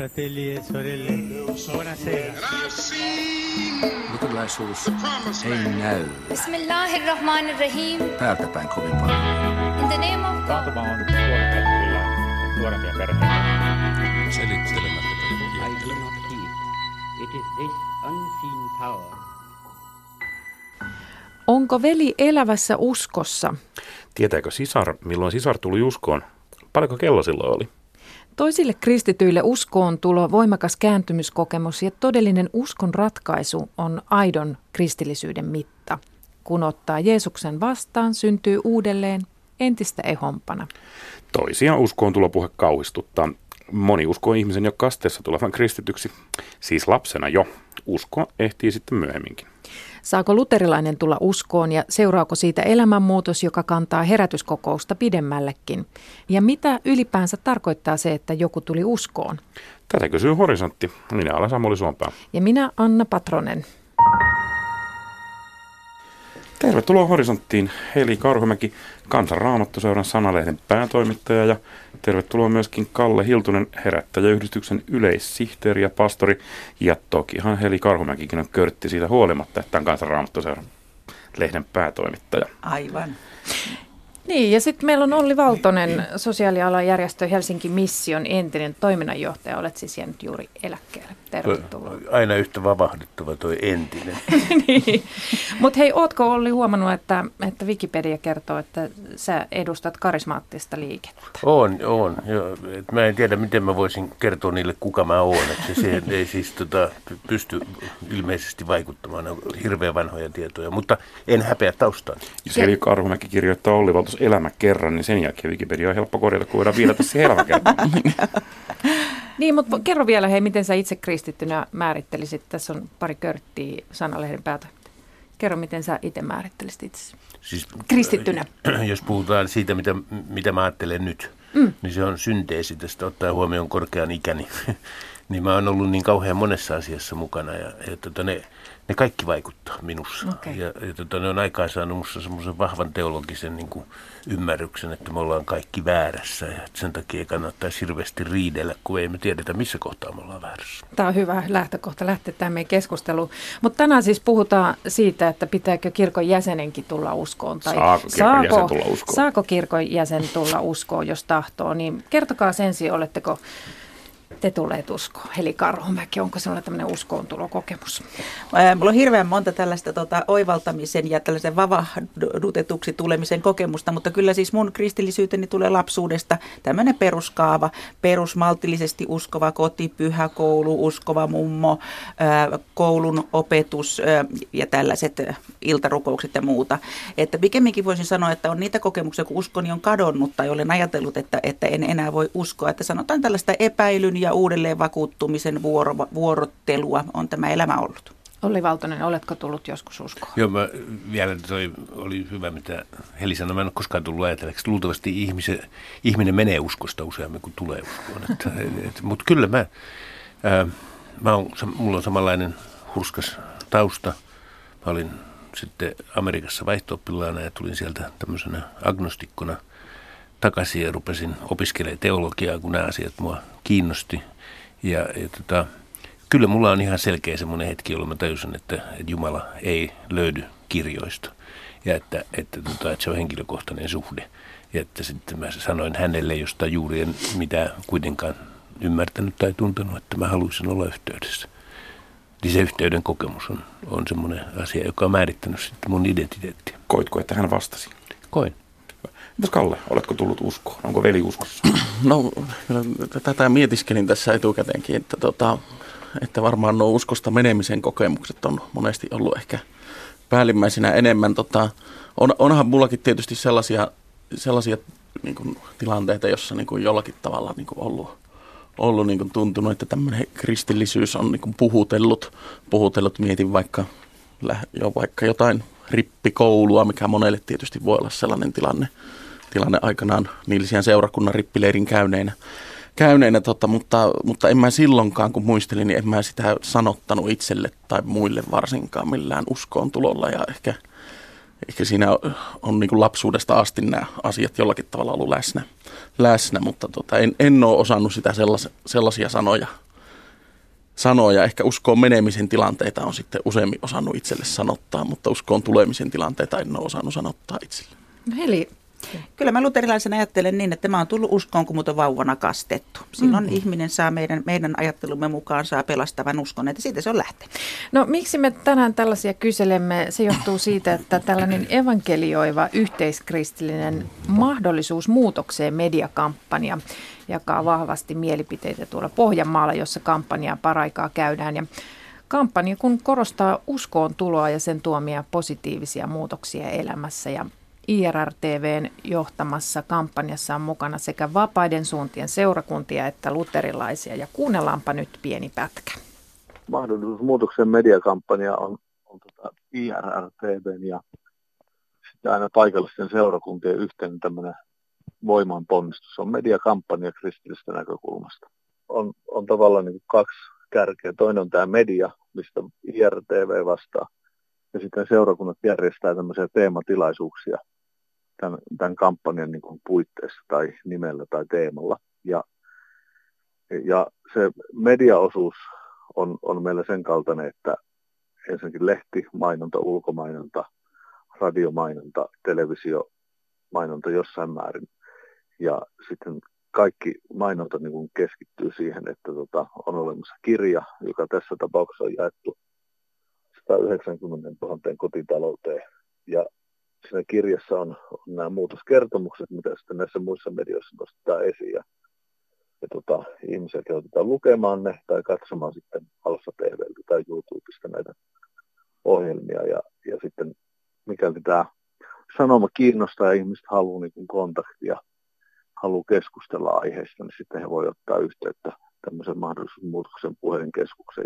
fratelli e sorelle, buonasera. Luterilaisuus ei näy Bismillahirrahmanirrahim. täältä päin kovin paljon. In the name of God. Taantuma on tuottanut kyllä nuorempia perheitä. Selittelemättä I do not heed. It is this unseen power Onko veli elävässä uskossa? Tietääkö sisar, milloin sisar tuli uskoon? Paljonko kello silloin oli? Toisille kristityille uskoon tulo, voimakas kääntymyskokemus ja todellinen uskon ratkaisu on aidon kristillisyyden mitta. Kun ottaa Jeesuksen vastaan, syntyy uudelleen entistä ehompana. Toisia uskoon tulopuhe kauhistuttaa. Moni uskoo ihmisen jo kasteessa tulevan kristityksi, siis lapsena jo. Usko ehtii sitten myöhemminkin. Saako luterilainen tulla uskoon ja seuraako siitä elämänmuutos, joka kantaa herätyskokousta pidemmällekin? Ja mitä ylipäänsä tarkoittaa se, että joku tuli uskoon? Tätä kysyy Horisontti. Minä olen Samuli Suompää. Ja minä Anna Patronen. Tervetuloa Horisonttiin Heli Karhumäki, Kansanraamattuseuran sanalehden päätoimittaja ja tervetuloa myöskin Kalle Hiltunen, herättäjäyhdistyksen yleissihteeri ja pastori. Ja tokihan Heli Karhumäkikin on körtti siitä huolimatta, että on Kansanraamattuseuran lehden päätoimittaja. Aivan. Niin, ja sitten meillä on Olli Valtonen, sosiaalialan järjestö Helsinki Mission entinen toiminnanjohtaja. Olet siis jäänyt juuri eläkkeelle. Tervetuloa. Aina yhtä vavahduttava toi entinen. niin. Mutta hei, ootko Olli huomannut, että, että Wikipedia kertoo, että sä edustat karismaattista liikettä? On, on. Et mä en tiedä, miten mä voisin kertoa niille, kuka mä oon. Et se, se ei siis tota, pysty ilmeisesti vaikuttamaan. Ne on hirveän vanhoja tietoja, mutta en häpeä taustani. Jos Heli Karhumäki kirjoittaa Olli Valtos elämä kerran, niin sen jälkeen Wikipedia on helppo korjata, kun voidaan viilata siihen elämä kerran. Niin, mutta kerro vielä, hei, miten sä itse kristittynä määrittelisit? Tässä on pari körttiä sanalehden päätä. Kerro, miten sä itse määrittelisit itse Siis, kristittynä. Jos puhutaan siitä, mitä, mitä mä ajattelen nyt, mm. niin se on synteesi tästä ottaa huomioon korkean ikäni. niin mä oon ollut niin kauhean monessa asiassa mukana ja, ja tota, ne, ne kaikki vaikuttaa minussa. Okei. Ja, ja tota, ne on aikaan saanut minussa semmoisen vahvan teologisen niin kuin, ymmärryksen, että me ollaan kaikki väärässä ja että sen takia ei kannattaisi hirveästi riidellä, kun ei me tiedetä, missä kohtaa me ollaan väärässä. Tämä on hyvä lähtökohta lähteä tähän meidän keskusteluun. Mutta tänään siis puhutaan siitä, että pitääkö kirkon jäsenenkin tulla uskoon. Tai Saako kirkon jäsen tulla uskoon? Saako kirkon jäsen tulla uskoon, jos tahtoo. Niin kertokaa sen sijaan, oletteko te tulleet uskoon. Heli Karhumäki, onko sinulla tämmöinen uskoontulokokemus? Mulla on hirveän monta tällaista tota, oivaltamisen ja tällaisen vavahdutetuksi tulemisen kokemusta, mutta kyllä siis mun kristillisyyteni tulee lapsuudesta tämmöinen peruskaava, perusmaltillisesti uskova koti, pyhä koulu, uskova mummo, koulun opetus ja tällaiset iltarukoukset ja muuta. Että pikemminkin voisin sanoa, että on niitä kokemuksia, kun uskoni on kadonnut tai olen ajatellut, että, että en enää voi uskoa. Että sanotaan tällaista epäilyn ja uudelleen vakuuttumisen vuoro, vuorottelua on tämä elämä ollut. Olli Valtonen, oletko tullut joskus uskoon? Joo, mä vielä toi oli hyvä, mitä Heli sanoi. Mä en ole koskaan tullut ajatelleeksi. Luultavasti ihmisen, ihminen menee uskosta useammin kuin tulee uskoon. Mutta kyllä mä, ää, mä on, mulla on samanlainen hurskas tausta. Mä olin sitten Amerikassa vaihto ja tulin sieltä tämmöisenä agnostikkona takaisin ja rupesin opiskelemaan teologiaa, kun nämä asiat mua kiinnosti. Ja, ja tota, kyllä mulla on ihan selkeä semmoinen hetki, jolloin mä tajusin, että, että Jumala ei löydy kirjoista ja että, että, tota, että se on henkilökohtainen suhde. Ja että sitten mä sanoin hänelle, josta juuri en mitään kuitenkaan ymmärtänyt tai tuntenut, että mä haluaisin olla yhteydessä. Niin se yhteyden kokemus on, on semmoinen asia, joka on määrittänyt sitten mun identiteettiä. Koitko, että hän vastasi? Koin. Entäs Kalle, oletko tullut uskoon? Onko veli uskossa? No, tätä mietiskelin tässä etukäteenkin, että, tota, että varmaan nuo uskosta menemisen kokemukset on monesti ollut ehkä päällimmäisenä enemmän. Tota, on, onhan mullakin tietysti sellaisia, sellaisia niin kuin, tilanteita, jossa niin kuin, jollakin tavalla niin kuin, ollut, ollut niin kuin, tuntunut, että tämmöinen kristillisyys on niin kuin, puhutellut, puhutellut. Mietin vaikka, jo vaikka jotain rippikoulua, mikä monelle tietysti voi olla sellainen tilanne, tilanne aikanaan Nilsiän seurakunnan rippileirin käyneenä. käyneenä tota, mutta, mutta en mä silloinkaan, kun muistelin, niin en mä sitä sanottanut itselle tai muille varsinkaan millään uskoon tulolla. Ja ehkä, ehkä siinä on, on niin kuin lapsuudesta asti nämä asiat jollakin tavalla ollut läsnä, läsnä mutta tota, en, en ole osannut sitä sellas, sellaisia sanoja sanoa ja ehkä uskoon menemisen tilanteita on sitten useammin osannut itselle sanottaa, mutta uskoon tulemisen tilanteita en ole osannut sanottaa itselle. No Heli, Kyllä mä luterilaisen ajattelen niin, että mä oon tullut uskoon, kun mut on vauvana kastettu. Silloin Mm-hmm. mm. ihminen saa meidän, meidän ajattelumme mukaan saa pelastavan uskon, että siitä se on lähtenyt. No miksi me tänään tällaisia kyselemme? Se johtuu siitä, että tällainen evankelioiva yhteiskristillinen mahdollisuus muutokseen mediakampanja jakaa vahvasti mielipiteitä tuolla Pohjanmaalla, jossa kampanjaa paraikaa käydään. Ja kampanja kun korostaa uskoon tuloa ja sen tuomia positiivisia muutoksia elämässä ja IRR-TVn johtamassa kampanjassa on mukana sekä vapaiden suuntien seurakuntia että luterilaisia. Ja kuunnellaanpa nyt pieni pätkä. mahdollisuus muutoksen mediakampanja on, on tota IRR-TVn ja sitten aina paikallisten seurakuntien yhteinen tämmöinen voimanponnistus. On mediakampanja kristillisestä näkökulmasta. On, on tavallaan niin kaksi kärkeä. Toinen on tämä media, mistä IRTV vastaa. Ja sitten seurakunnat järjestää tämmöisiä teematilaisuuksia tämän, tämän kampanjan niin puitteissa tai nimellä tai teemalla. Ja, ja se mediaosuus on, on meillä sen kaltainen, että ensinnäkin lehti, mainonta, ulkomainonta, radiomainonta, televisiomainonta jossain määrin. Ja sitten kaikki mainonta niin kuin keskittyy siihen, että tota, on olemassa kirja, joka tässä tapauksessa on jaettu 190 000 kotitalouteen. Ja siinä kirjassa on, on nämä muutoskertomukset, mitä sitten näissä muissa medioissa nostetaan esiin. Ja, ja tota, ihmisiä kehotetaan lukemaan ne tai katsomaan sitten Alfa TVltä tai YouTubesta näitä ohjelmia. Ja, ja sitten mikäli tämä sanoma kiinnostaa ja ihmiset haluaa niin kontaktia, haluaa keskustella aiheesta, niin sitten he voi ottaa yhteyttä tämmöisen mahdollisuusmuutoksen puhelinkeskukseen.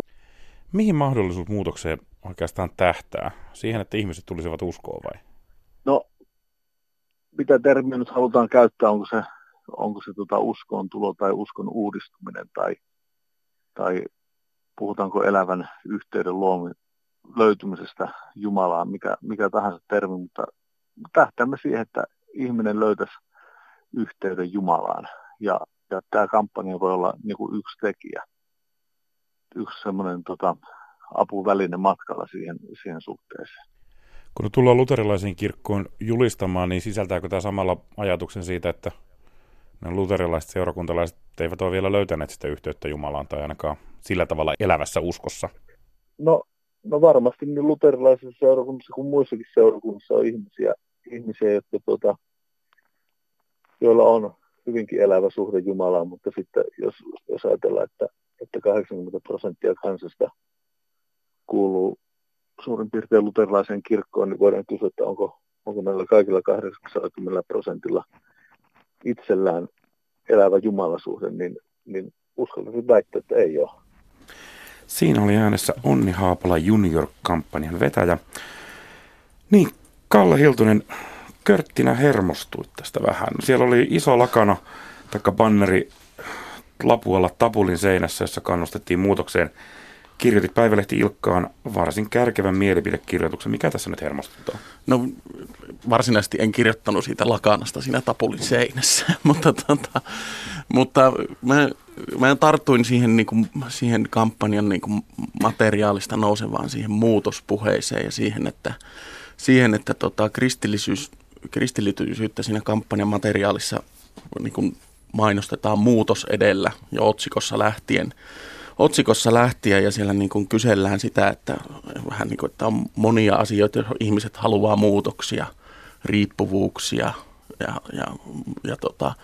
Mihin mahdollisuus muutokseen oikeastaan tähtää? Siihen, että ihmiset tulisivat uskoon vai? No, mitä termiä nyt halutaan käyttää, onko se, onko se tota uskoon tulo tai uskon uudistuminen tai, tai puhutaanko elävän yhteyden luomi, löytymisestä Jumalaan, mikä, mikä tahansa termi, mutta tähtäämme siihen, että ihminen löytäisi yhteyden Jumalaan. Ja, ja tämä kampanja voi olla niin kuin yksi tekijä, yksi semmoinen tota, apuväline matkalla siihen, siihen suhteeseen. Kun tullaan luterilaisiin kirkkoon julistamaan, niin sisältääkö tämä samalla ajatuksen siitä, että ne luterilaiset seurakuntalaiset eivät ole vielä löytäneet sitä yhteyttä Jumalaan tai ainakaan sillä tavalla elävässä uskossa? No, no varmasti niin luterilaisissa seurakunnissa kuin muissakin seurakunnissa on ihmisiä, ihmisiä jotka, tuota, joilla on hyvinkin elävä suhde Jumalaan, mutta sitten jos, jos ajatellaan, että, että 80 prosenttia kansasta kuuluu suurin piirtein luterilaiseen kirkkoon, niin voidaan kysyä, että onko, onko meillä kaikilla 80 prosentilla itsellään elävä jumalasuhde, niin, niin uskaltaisin väittää, että ei ole. Siinä oli äänessä Onni Haapala Junior-kampanjan vetäjä. Niin, Kalle Hiltunen, Körttinä hermostuit tästä vähän. Siellä oli iso lakana, taikka banneri lapualla tapulin seinässä, jossa kannustettiin muutokseen. Kirjoitit Päivälehti Ilkkaan varsin kärkevän mielipidekirjoituksen. Mikä tässä nyt hermostuttaa? No varsinaisesti en kirjoittanut siitä lakanasta siinä tapulin seinässä, mutta, tota, mutta mä, mä tartuin siihen, niin kuin, siihen kampanjan niin kuin materiaalista nousevaan siihen muutospuheeseen ja siihen, että, siihen, että tota, kristillisyys, kristillisyyttä siinä kampanjan materiaalissa niin kuin mainostetaan muutos edellä jo otsikossa lähtien otsikossa lähtien ja siellä niin kuin kysellään sitä, että, vähän niin kuin, että on monia asioita, ihmiset haluaa muutoksia, riippuvuuksia ja, ja, ja tota,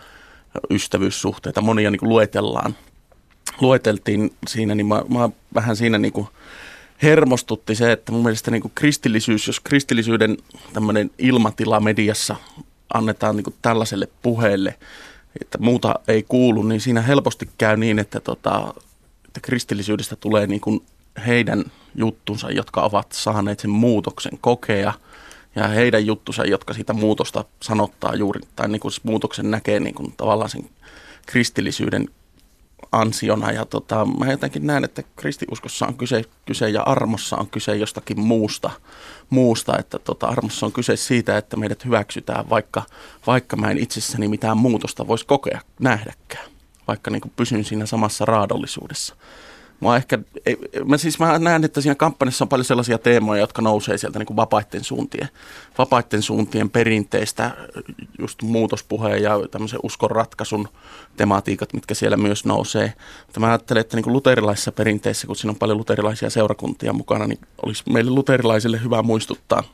ystävyyssuhteita. Monia niin kuin luetellaan. Lueteltiin siinä, niin mä, mä vähän siinä niin kuin hermostutti se, että mun mielestä niin kuin kristillisyys, jos kristillisyyden tämmöinen ilmatila mediassa annetaan niin kuin tällaiselle puheelle, että muuta ei kuulu, niin siinä helposti käy niin, että tota, että kristillisyydestä tulee niin kuin heidän juttunsa, jotka ovat saaneet sen muutoksen kokea, ja heidän juttunsa, jotka siitä muutosta sanottaa juuri, tai niin kuin muutoksen näkee niin kuin tavallaan sen kristillisyyden ansiona. Ja tota, mä jotenkin näen, että kristiuskossa on kyse, kyse ja armossa on kyse jostakin muusta, muusta että tota, armossa on kyse siitä, että meidät hyväksytään, vaikka, vaikka mä en itsessäni mitään muutosta voisi kokea, nähdäkään vaikka niin kuin pysyn siinä samassa raadollisuudessa. Mua ehkä, ei, mä siis mä näen, että siinä kampanjassa on paljon sellaisia teemoja, jotka nousee sieltä niin kuin vapaiden suuntien, vapaiden suuntien perinteistä, just muutospuheen ja tämmöisen uskon ratkaisun tematiikat, mitkä siellä myös nousee. Mutta mä ajattelen, että niin kuin luterilaisissa perinteissä, kun siinä on paljon luterilaisia seurakuntia mukana, niin olisi meille luterilaisille hyvä muistuttaa –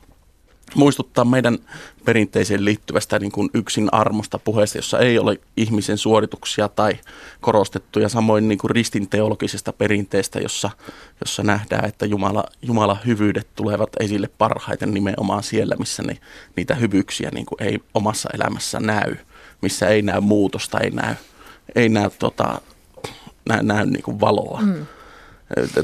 muistuttaa meidän perinteiseen liittyvästä niin kuin yksin armosta puheesta, jossa ei ole ihmisen suorituksia tai korostettuja, samoin niin kuin ristin teologisesta perinteestä, jossa, jossa nähdään, että Jumala, Jumala hyvyydet tulevat esille parhaiten nimenomaan siellä, missä ne, niitä hyvyyksiä niin kuin ei omassa elämässä näy, missä ei näy muutosta, ei näy, ei näy, tota, näy, näy niin kuin valoa. Mm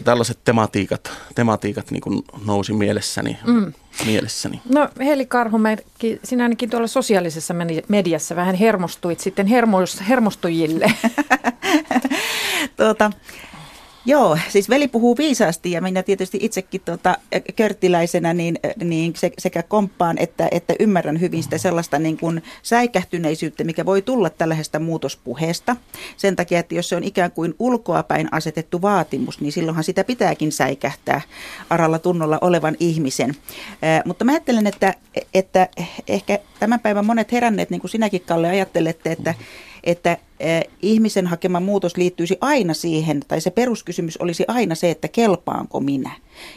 tällaiset tematiikat, tematiikat niin kuin nousi mielessäni, mm. mielessäni. No Heli Karhumäki, sinä ainakin tuolla sosiaalisessa mediassa vähän hermostuit sitten hermos, hermostujille. tuota, Joo, siis veli puhuu viisaasti ja minä tietysti itsekin tuota, körttiläisenä niin, niin sekä komppaan että, että ymmärrän hyvin sitä sellaista niin kuin säikähtyneisyyttä, mikä voi tulla tällaisesta muutospuheesta. Sen takia, että jos se on ikään kuin ulkoapäin asetettu vaatimus, niin silloinhan sitä pitääkin säikähtää aralla tunnolla olevan ihmisen. Äh, mutta mä ajattelen, että, että ehkä tämän päivän monet heränneet, niin kuin sinäkin Kalle ajattelette, että että ihmisen hakema muutos liittyisi aina siihen, tai se peruskysymys olisi aina se, että kelpaanko minä.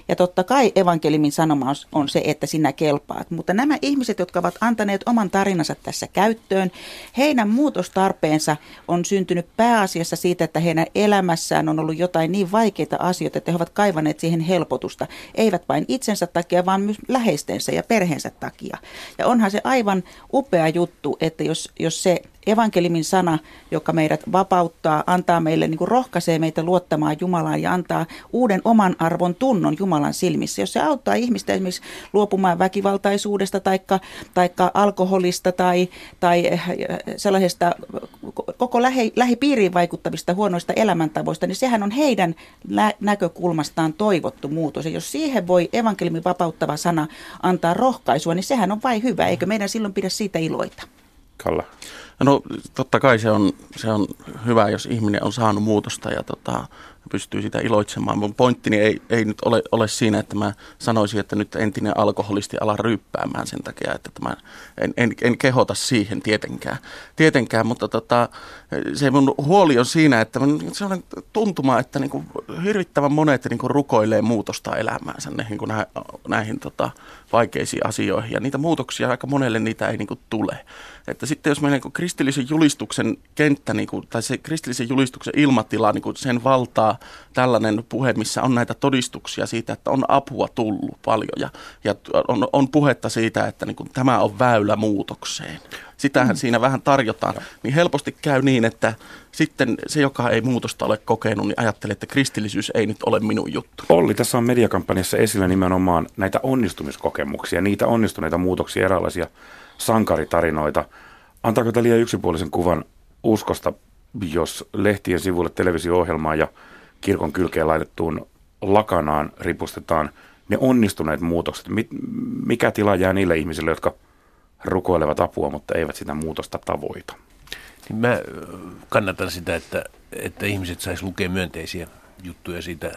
Ja totta kai evankelimin sanoma on se, että sinä kelpaat. Mutta nämä ihmiset, jotka ovat antaneet oman tarinansa tässä käyttöön, heidän muutostarpeensa on syntynyt pääasiassa siitä, että heidän elämässään on ollut jotain niin vaikeita asioita, että he ovat kaivaneet siihen helpotusta. Eivät vain itsensä takia, vaan myös läheistensä ja perheensä takia. Ja onhan se aivan upea juttu, että jos, jos se evankelimin sana, joka meidät vapauttaa, antaa meille, niin kuin rohkaisee meitä luottamaan Jumalaan ja antaa uuden oman arvon tunnon Jumalan silmissä. Jos se auttaa ihmistä esimerkiksi luopumaan väkivaltaisuudesta tai taikka alkoholista tai, tai eh, sellaisesta koko lähi, lähipiiriin vaikuttavista huonoista elämäntavoista, niin sehän on heidän lä- näkökulmastaan toivottu muutos. Ja jos siihen voi evankeliumin vapauttava sana antaa rohkaisua, niin sehän on vain hyvä. Eikö meidän silloin pidä siitä iloita? Kalla. No totta kai se on, se on hyvä, jos ihminen on saanut muutosta ja tota, pystyy sitä iloitsemaan. Mun pointtini ei, ei nyt ole, ole siinä, että mä sanoisin, että nyt entinen alkoholisti ala ryyppäämään sen takia, että mä en, en, en kehota siihen tietenkään. tietenkään mutta tota, se mun huoli on siinä, että se on tuntuma, että niin kuin hirvittävän monet niin kuin rukoilee muutosta elämäänsä niin kuin näihin, näihin tota, vaikeisiin asioihin. Ja niitä muutoksia aika monelle niitä ei niin kuin tule. Että sitten jos meidän niin kristillisen julistuksen kenttä, niin kuin, tai se kristillisen julistuksen ilmatila, niin kuin sen valtaa tällainen puhe, missä on näitä todistuksia siitä, että on apua tullut paljon ja, ja on, on puhetta siitä, että niin kuin, tämä on väylä muutokseen. Sitähän mm. siinä vähän tarjotaan. Niin helposti käy niin, että sitten se, joka ei muutosta ole kokenut, niin ajattelee, että kristillisyys ei nyt ole minun juttu. Olli, tässä on mediakampanjassa esillä nimenomaan näitä onnistumiskokemuksia, niitä onnistuneita muutoksia, erilaisia sankaritarinoita. Antaako tämä liian yksipuolisen kuvan uskosta, jos lehtien sivuille televisio-ohjelmaan ja kirkon kylkeen laitettuun lakanaan ripustetaan ne onnistuneet muutokset? Mikä tila jää niille ihmisille, jotka rukoilevat apua, mutta eivät sitä muutosta tavoita? Niin mä kannatan sitä, että, että ihmiset saisi lukea myönteisiä juttuja siitä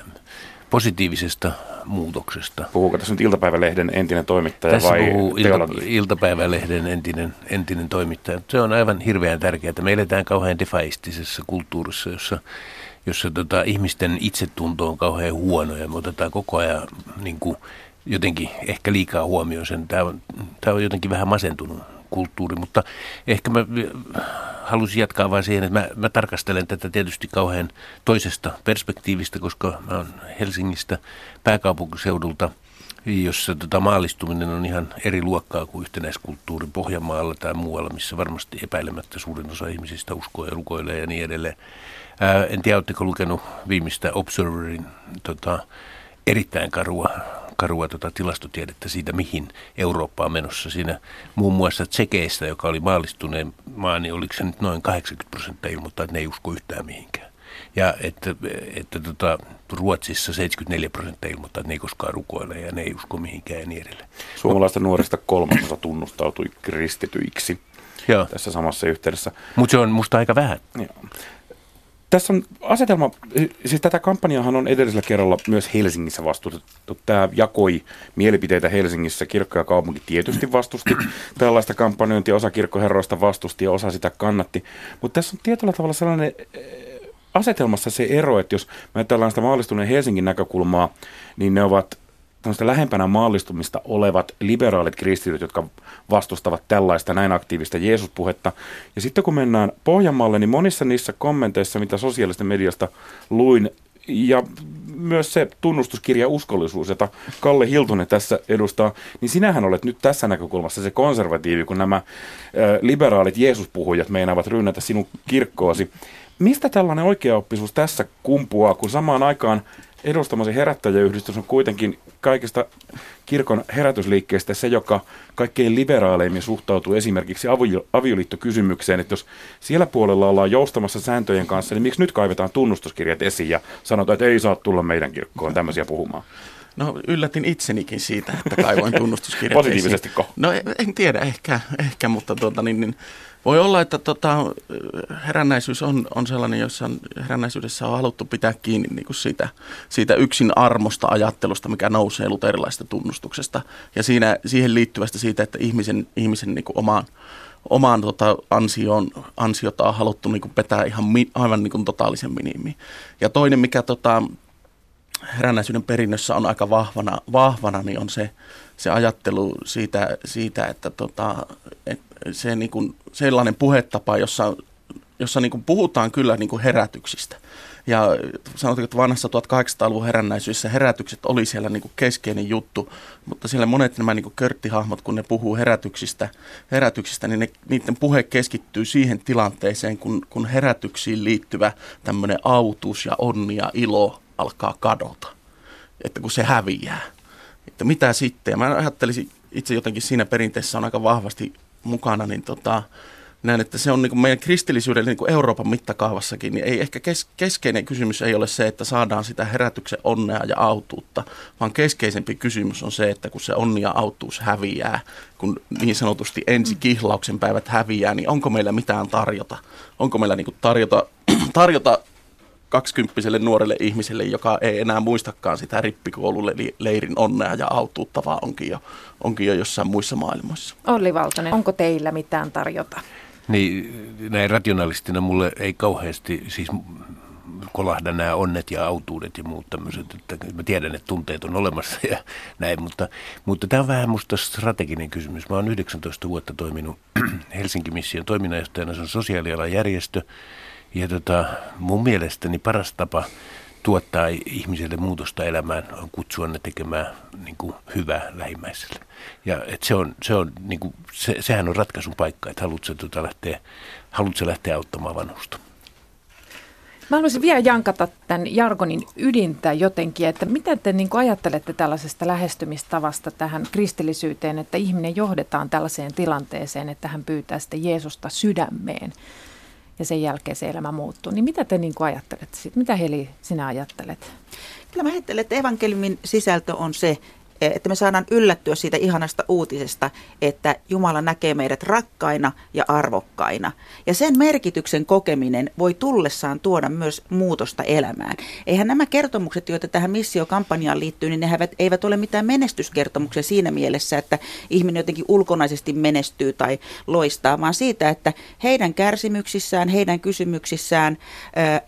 positiivisesta muutoksesta. Puhuuko tässä nyt iltapäivälehden entinen toimittaja tässä vai puhuu ilta, iltapäivälehden entinen, entinen toimittaja. Se on aivan hirveän tärkeää, että me eletään kauhean defaistisessa kulttuurissa, jossa, jossa tota, ihmisten itsetunto on kauhean huono ja me otetaan koko ajan niin kuin, jotenkin ehkä liikaa huomioon sen. Tämä on, tämä on jotenkin vähän masentunut kulttuuri, mutta ehkä mä halusin jatkaa vain siihen, että mä, mä tarkastelen tätä tietysti kauhean toisesta perspektiivistä, koska mä oon Helsingistä pääkaupunkiseudulta, jossa tota maalistuminen on ihan eri luokkaa kuin yhtenäiskulttuuri Pohjanmaalla tai muualla, missä varmasti epäilemättä suurin osa ihmisistä uskoo ja rukoilee ja niin edelleen. Ää, en tiedä, oletteko lukenut viimeistä Observerin tota, erittäin karua karua tuota tilastotiedettä siitä, mihin Eurooppa on menossa. Siinä muun muassa Tsekeistä, joka oli maallistuneen maa, niin oliko se nyt noin 80 prosenttia ilmoittaa, että ne ei usko yhtään mihinkään. Ja että, että tota, Ruotsissa 74 prosenttia ilmoittaa, että ne ei koskaan rukoile ja ne ei usko mihinkään ja niin edelleen. Suomalaista nuorista kolmasosa tunnustautui kristityiksi Joo. tässä samassa yhteydessä. Mutta se on musta aika vähän. Joo. Tässä on asetelma, siis tätä kampanjaahan on edellisellä kerralla myös Helsingissä vastustettu. Tämä jakoi mielipiteitä Helsingissä. Kirkko ja kaupunki tietysti vastusti tällaista kampanjointia. Osa kirkkoherroista vastusti ja osa sitä kannatti. Mutta tässä on tietyllä tavalla sellainen eh, asetelmassa se ero, että jos me ajatellaan sitä maallistuneen Helsingin näkökulmaa, niin ne ovat lähempänä maallistumista olevat liberaalit kristityt, jotka vastustavat tällaista näin aktiivista Jeesuspuhetta. Ja sitten kun mennään Pohjanmaalle, niin monissa niissä kommenteissa, mitä sosiaalista mediasta luin, ja myös se tunnustuskirja uskollisuus, jota Kalle Hiltunen tässä edustaa, niin sinähän olet nyt tässä näkökulmassa se konservatiivi, kun nämä liberaalit Jeesuspuhujat meinaavat rynnätä sinun kirkkoosi. Mistä tällainen oikeaoppisuus tässä kumpuaa, kun samaan aikaan edustamasi herättäjäyhdistys on kuitenkin kaikista kirkon herätysliikkeistä se, joka kaikkein liberaaleimmin suhtautuu esimerkiksi avioliittokysymykseen, että jos siellä puolella ollaan joustamassa sääntöjen kanssa, niin miksi nyt kaivetaan tunnustuskirjat esiin ja sanotaan, että ei saa tulla meidän kirkkoon tämmöisiä puhumaan? No yllätin itsenikin siitä, että kaivoin tunnustuskirjat Positiivisestiko? No en tiedä, ehkä, ehkä mutta tuota, niin, niin, voi olla, että tota, herännäisyys on, on sellainen, jossa herännäisyydessä on haluttu pitää kiinni niin kuin siitä, siitä yksin armosta ajattelusta, mikä nousee luterilaisesta tunnustuksesta. Ja siinä, siihen liittyvästä siitä, että ihmisen, ihmisen niin kuin omaan, omaan tota ansioon, ansiota on haluttu niin kuin petää ihan mi, aivan niin kuin totaalisen minimiin. Ja toinen, mikä tota, herännäisyyden perinnössä on aika vahvana, vahvana niin on se, se ajattelu siitä, siitä että tota, et se niin kuin sellainen puhetapa, jossa, jossa niin kuin puhutaan kyllä niin kuin herätyksistä. Ja sanotaan, että vanhassa 1800-luvun herännäisyydessä herätykset oli siellä niin kuin keskeinen juttu, mutta siellä monet nämä niin kuin körttihahmot, kun ne puhuu herätyksistä, herätyksistä niin ne, niiden puhe keskittyy siihen tilanteeseen, kun, kun herätyksiin liittyvä tämmöinen autus ja onni ja ilo alkaa kadota. Että kun se häviää. Että mitä sitten? Mä ajattelisin itse jotenkin siinä perinteessä on aika vahvasti mukana, niin tota, näen, että se on niin kuin meidän kristillisyydelle niin kuin Euroopan mittakaavassakin, niin ei ehkä kes, keskeinen kysymys ei ole se, että saadaan sitä herätyksen onnea ja autuutta, vaan keskeisempi kysymys on se, että kun se onni ja autuus häviää, kun niin sanotusti ensi kihlauksen päivät häviää, niin onko meillä mitään tarjota? Onko meillä niin kuin tarjota, tarjota kaksikymppiselle nuorelle ihmiselle, joka ei enää muistakaan sitä rippikoululle leirin onnea ja autuutta, vaan onkin jo, onkin jo jossain muissa maailmoissa. Olli Valtonen, onko teillä mitään tarjota? Niin, näin rationalistina mulle ei kauheasti siis kolahda nämä onnet ja autuudet ja muut tämmöiset. Että mä tiedän, että tunteet on olemassa ja näin, mutta, mutta tämä on vähän musta strateginen kysymys. Mä oon 19 vuotta toiminut Helsinki-mission toiminnanjohtajana, se on sosiaalialan järjestö, ja tota, mun mielestäni paras tapa tuottaa ihmiselle muutosta elämään on kutsua ne tekemään niin kuin hyvää lähimmäiselle. Ja et se on, se on, niin kuin, se, sehän on ratkaisun paikka, että haluatko tota lähteä, haluatko lähteä auttamaan vanhusta. Mä haluaisin vielä jankata tämän jargonin ydintä jotenkin, että mitä te niin ajattelette tällaisesta lähestymistavasta tähän kristillisyyteen, että ihminen johdetaan tällaiseen tilanteeseen, että hän pyytää sitten Jeesusta sydämeen ja sen jälkeen se elämä muuttuu. Niin mitä te niin kuin ajattelette? Mitä Heli sinä ajattelet? Kyllä mä ajattelen, että evankeliumin sisältö on se, että me saadaan yllättyä siitä ihanasta uutisesta, että Jumala näkee meidät rakkaina ja arvokkaina. Ja sen merkityksen kokeminen voi tullessaan tuoda myös muutosta elämään. Eihän nämä kertomukset, joita tähän missiokampanjaan liittyy, niin ne eivät ole mitään menestyskertomuksia siinä mielessä, että ihminen jotenkin ulkonaisesti menestyy tai loistaa, vaan siitä, että heidän kärsimyksissään, heidän kysymyksissään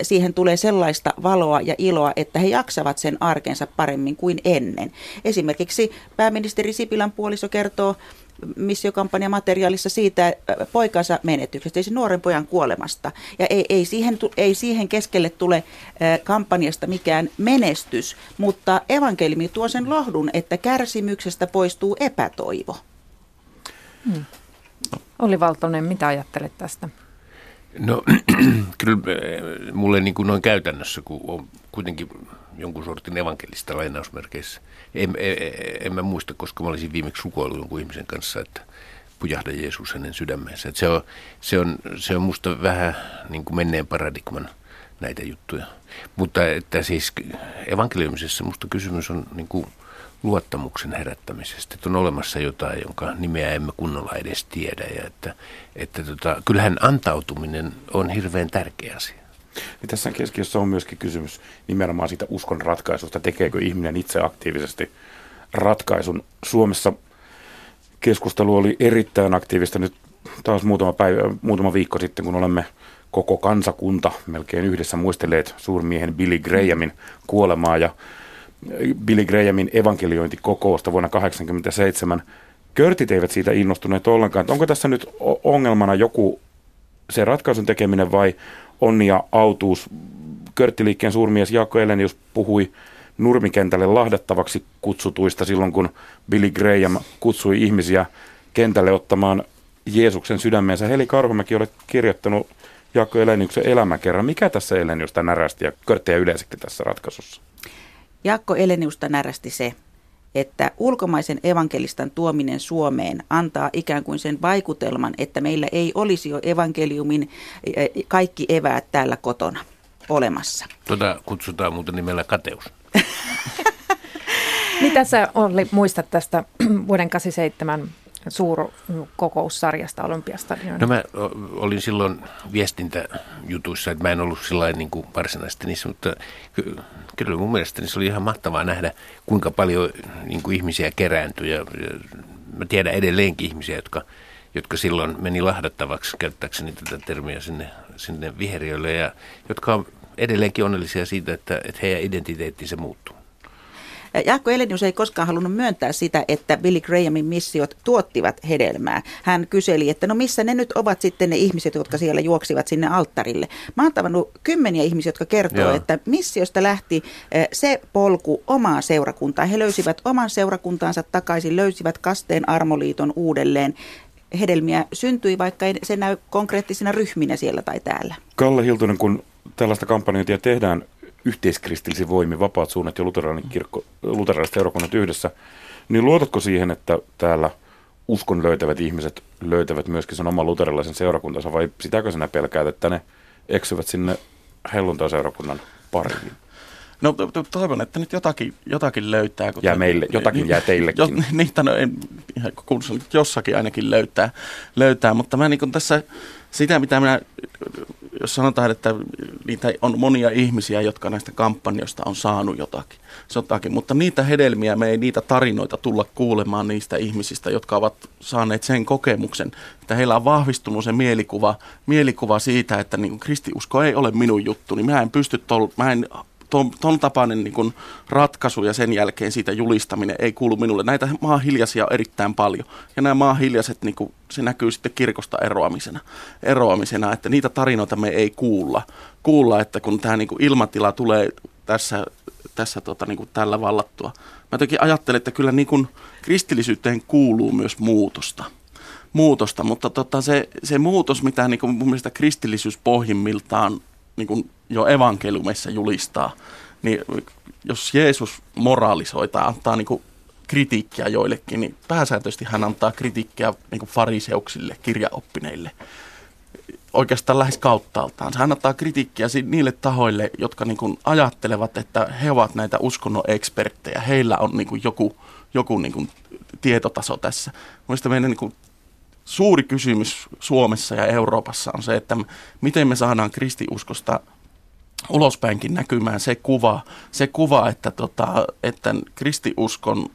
siihen tulee sellaista valoa ja iloa, että he jaksavat sen arkensa paremmin kuin ennen. Esimerkiksi Esimerkiksi pääministeri Sipilän puoliso kertoo missiokampanja materiaalissa siitä äh, poikansa menetyksestä, siis nuoren pojan kuolemasta. Ja ei, ei, siihen, ei siihen keskelle tule äh, kampanjasta mikään menestys, mutta evankeliumi tuo sen lohdun, että kärsimyksestä poistuu epätoivo. Hmm. Olli Valtonen, mitä ajattelet tästä? No kyllä äh, mulle niin kuin noin käytännössä, kun on kuitenkin jonkun sortin evankelista lainausmerkeissä. En, en, en mä muista, koska mä olisin viimeksi rukoillut jonkun ihmisen kanssa, että pujahda Jeesus hänen sydämeensä. se, on, se, on, se on musta vähän niin kuin menneen paradigman näitä juttuja. Mutta että siis evankeliumisessa musta kysymys on niin kuin luottamuksen herättämisestä. Että on olemassa jotain, jonka nimeä emme kunnolla edes tiedä. Ja että, että tota, kyllähän antautuminen on hirveän tärkeä asia. Niin tässä keskiössä on myöskin kysymys nimenomaan siitä uskon ratkaisusta. Tekeekö ihminen itse aktiivisesti ratkaisun? Suomessa keskustelu oli erittäin aktiivista nyt taas muutama, päivä, muutama viikko sitten, kun olemme koko kansakunta melkein yhdessä muistelleet suurmiehen Billy Grahamin kuolemaa ja Billy Grahamin evankeliointikokousta vuonna 1987. Körtit eivät siitä innostuneet ollenkaan. Onko tässä nyt ongelmana joku se ratkaisun tekeminen vai onni ja autuus? Körttiliikkeen suurmies Jaakko Elenius puhui nurmikentälle lahdattavaksi kutsutuista silloin, kun Billy Graham kutsui ihmisiä kentälle ottamaan Jeesuksen sydämeensä. Heli Karhumäki olet kirjoittanut Jaakko Eleniuksen elämäkerran. Mikä tässä Eleniusta närästi ja Körttejä yleensäkin tässä ratkaisussa? Jaakko Eleniusta närästi se, että ulkomaisen evankelistan tuominen Suomeen antaa ikään kuin sen vaikutelman, että meillä ei olisi jo evankeliumin kaikki eväät täällä kotona olemassa. Tota kutsutaan muuten nimellä kateus. Mitä sä Olli muistat tästä vuoden 87 suurkokoussarjasta Olympiasta? No mä olin silloin viestintäjutuissa, että mä en ollut sillä niin kuin varsinaisesti niissä, mutta kyllä mun mielestä se oli ihan mahtavaa nähdä, kuinka paljon niin kuin ihmisiä kerääntyi. Ja, mä tiedän edelleenkin ihmisiä, jotka, jotka silloin meni lahdattavaksi, käyttääkseni tätä termiä sinne, sinne viheriöille, ja jotka on edelleenkin onnellisia siitä, että, että heidän identiteettinsä muuttuu. Jaakko Elenius ei koskaan halunnut myöntää sitä, että Billy Grahamin missiot tuottivat hedelmää. Hän kyseli, että no missä ne nyt ovat sitten ne ihmiset, jotka siellä juoksivat sinne alttarille. Mä oon tavannut kymmeniä ihmisiä, jotka kertoo, Joo. että missiosta lähti se polku omaa seurakuntaa. He löysivät oman seurakuntaansa takaisin, löysivät kasteen armoliiton uudelleen hedelmiä syntyi, vaikka ei se näy konkreettisina ryhminä siellä tai täällä. Kalle Hiltunen, kun tällaista kampanjointia tehdään yhteiskristillisin voimin, vapaat suunnat ja luterilainen kirkko, luterilaiset seurakunnat yhdessä, niin luotatko siihen, että täällä uskon löytävät ihmiset löytävät myöskin sen oman luterilaisen seurakuntansa, vai sitäkö sinä pelkäät, että ne eksyvät sinne helluntai-seurakunnan pariin? No toivon, että nyt jotakin, jotakin löytää. Kun jää meille, jotakin jää teillekin. Jo, niitä no, en, kun jossakin ainakin löytää, löytää mutta mä niin tässä sitä, mitä minä jos sanotaan, että niitä on monia ihmisiä, jotka näistä kampanjoista on saanut jotakin, jotakin, mutta niitä hedelmiä, me ei niitä tarinoita tulla kuulemaan niistä ihmisistä, jotka ovat saaneet sen kokemuksen, että heillä on vahvistunut se mielikuva, mielikuva siitä, että niin kristiusko ei ole minun juttu, niin mä en pysty, tol, mä en ton, ton tapainen niin kuin ratkaisu ja sen jälkeen siitä julistaminen ei kuulu minulle. Näitä maahiljaisia on erittäin paljon. Ja nämä maahiljaiset, niin kuin, se näkyy sitten kirkosta eroamisena, eroamisena, että niitä tarinoita me ei kuulla. Kuulla, että kun tämä niin kuin ilmatila tulee tässä, tässä tota, niin tällä vallattua. Mä toki ajattelen, että kyllä niin kuin kristillisyyteen kuuluu myös muutosta muutosta, mutta tota, se, se muutos, mitä niin kuin mun mielestä kristillisyys pohjimmiltaan niin kuin jo evankeliumissa julistaa, niin jos Jeesus moraalisoi tai antaa niin kuin kritiikkiä joillekin, niin pääsääntöisesti hän antaa kritiikkiä niin kuin fariseuksille, kirjaoppineille, oikeastaan lähes kauttaaltaan. Hän antaa kritiikkiä niille tahoille, jotka niin kuin ajattelevat, että he ovat näitä uskonnon eksperttejä. Heillä on niin kuin joku, joku niin kuin tietotaso tässä. Mielestäni meidän niin kuin suuri kysymys Suomessa ja Euroopassa on se, että miten me saadaan kristiuskosta ulospäinkin näkymään se kuva, se kuva että, tota, että kristiuskon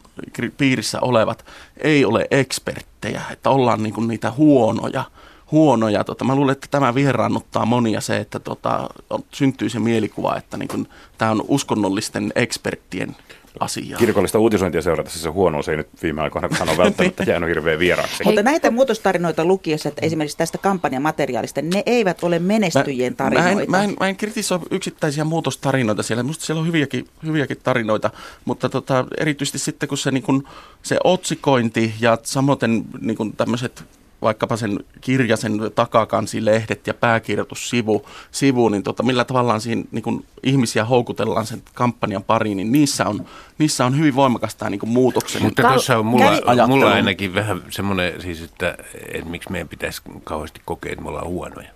piirissä olevat ei ole eksperttejä, että ollaan niinku niitä huonoja. huonoja. Tota, mä luulen, että tämä vieraannuttaa monia se, että tota, syntyy se mielikuva, että niinku, tämä on uskonnollisten eksperttien asiaa. Kirkollista uutisointia seuratessa se huonous ei nyt viime aikoina on välttämättä jäänyt hirveän vieraaksi. Mutta näitä muutostarinoita lukiessa, että esimerkiksi tästä kampanjamateriaalista, ne eivät ole menestyjien tarinoita. Mä, mä, en, mä en, mä en kritisoi yksittäisiä muutostarinoita siellä. Minusta siellä on hyviäkin, hyviäkin tarinoita, mutta tota, erityisesti sitten kun se, niin kun, se otsikointi ja samoin niin tämmöiset vaikkapa sen kirjasen takakansilehdet ja pääkirjoitussivu, sivu, niin tota, millä tavallaan siinä niin kun ihmisiä houkutellaan sen kampanjan pariin, niin niissä on, niissä on hyvin voimakas tämä niin muutoksen Mutta tuossa on mulla, mulla ainakin vähän semmoinen, siis, että, että miksi meidän pitäisi kauheasti kokea, että me ollaan huonoja.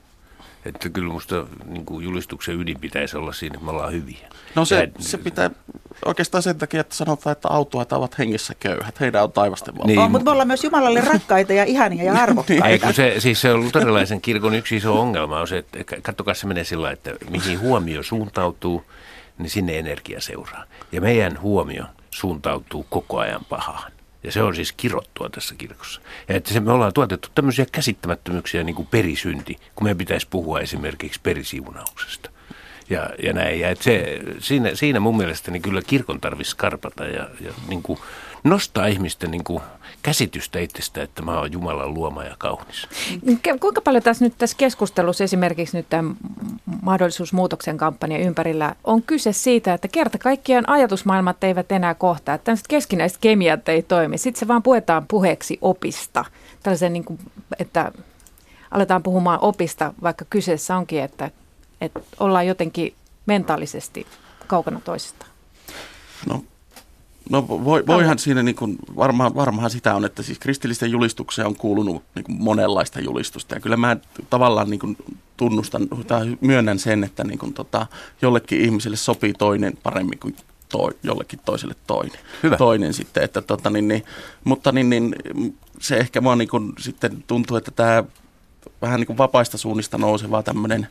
Että kyllä minusta niin julistuksen ydin pitäisi olla siinä, että me ollaan hyviä. No se, ja, se pitää, oikeastaan sen takia, että sanotaan, että autoat ovat hengessä köyhät. Heidän on taivasten valta. Niin. Oh, mutta me ollaan myös Jumalalle rakkaita ja ihania ja arvokkaita. Ei, kun se, siis se on luterilaisen kirkon yksi iso ongelma on se, että katsokaa se menee sillä että mihin huomio suuntautuu, niin sinne energia seuraa. Ja meidän huomio suuntautuu koko ajan pahaan. Ja se on siis kirottua tässä kirkossa. Ja että se, me ollaan tuotettu tämmöisiä käsittämättömyyksiä niin kuin perisynti, kun me pitäisi puhua esimerkiksi perisiunauksesta. Ja, ja näin. Ja että se, siinä, siinä mun mielestä niin kyllä kirkon tarvitsisi skarpata ja, ja niin kuin nostaa ihmisten niin kuin käsitystä itsestä, että mä oon Jumalan luoma ja kaunis. Kuinka paljon tässä nyt tässä keskustelussa, esimerkiksi nyt tämän mahdollisuus muutoksen kampanja ympärillä, on kyse siitä, että kerta kaikkiaan ajatusmaailmat eivät enää kohtaa, että keskinäiset kemiat ei toimi. Sitten se vaan puetaan puheeksi opista, tällaisen niin kuin, että aletaan puhumaan opista, vaikka kyseessä onkin, että, että ollaan jotenkin mentaalisesti kaukana toisistaan. No, no voi, voihan siinä niin kuin, varmaan, varmaan sitä on, että siis kristillisten julistukseen on kuulunut niin kuin monenlaista julistusta. Ja kyllä mä tavallaan niin kuin tunnustan tai myönnän sen, että niin kuin, tota, jollekin ihmiselle sopii toinen paremmin kuin toi, jollekin toiselle toinen. Hyvä. toinen sitten. Että, tota, niin, niin, mutta niin, niin, se ehkä vaan niin kuin, sitten tuntuu, että tämä vähän niin kuin vapaista suunnista nouseva tämmöinen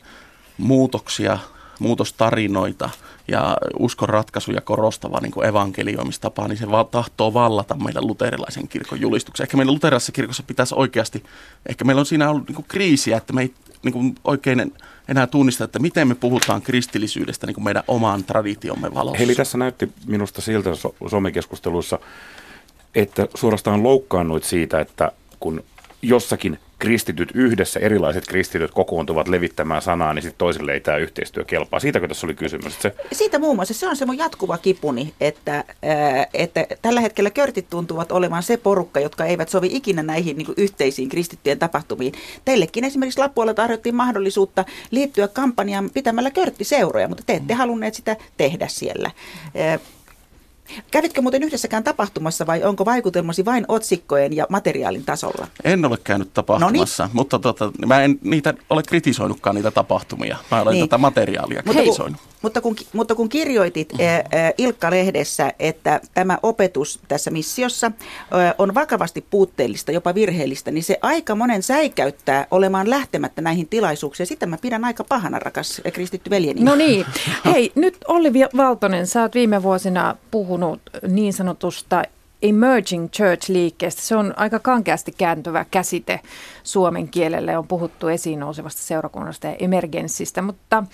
muutoksia, muutostarinoita ja uskon ratkaisuja korostava niin kuin evankelioimistapa, niin se va- tahtoo vallata meidän luterilaisen kirkon julistuksen. Ehkä meidän luterilaisessa kirkossa pitäisi oikeasti, ehkä meillä on siinä ollut niin kuin kriisiä, että me ei niin kuin oikein enää tunnista, että miten me puhutaan kristillisyydestä niin kuin meidän oman traditiomme valossa. Eli tässä näytti minusta siltä so- somekeskusteluissa, että suorastaan loukkaannuit siitä, että kun jossakin kristityt yhdessä, erilaiset kristityt kokoontuvat levittämään sanaa, niin sitten toisille ei tämä yhteistyö kelpaa. Siitäkö tässä oli kysymys? Se, Siitä muun muassa se on se mun jatkuva kipuni, että, että tällä hetkellä körtit tuntuvat olevan se porukka, jotka eivät sovi ikinä näihin niin yhteisiin kristittyjen tapahtumiin. Teillekin esimerkiksi Lappualla tarjottiin mahdollisuutta liittyä kampanjaan pitämällä körttiseuroja, mutta te ette halunneet sitä tehdä siellä. Kävitkö muuten yhdessäkään tapahtumassa vai onko vaikutelmasi vain otsikkojen ja materiaalin tasolla? En ole käynyt tapahtumassa, mutta tota, mä en niitä ole kritisoinutkaan niitä tapahtumia. Mä olen Niin. tätä materiaalia Mutta kritisoinut. kun, mutta, kun, mutta kun kirjoitit ää, ää, Ilkka-lehdessä, että tämä opetus tässä missiossa ää, on vakavasti puutteellista, jopa virheellistä, niin se aika monen säikäyttää olemaan lähtemättä näihin tilaisuuksiin. Sitä mä pidän aika pahana, rakas kristitty veljeni. No niin. Hei, nyt Olli Valtonen, sä oot viime vuosina puhunut niin sanotusta Emerging Church-liikkeestä. Se on aika kankeasti kääntyvä käsite suomen kielelle. On puhuttu esiin nousevasta seurakunnasta ja emergenssistä, mutta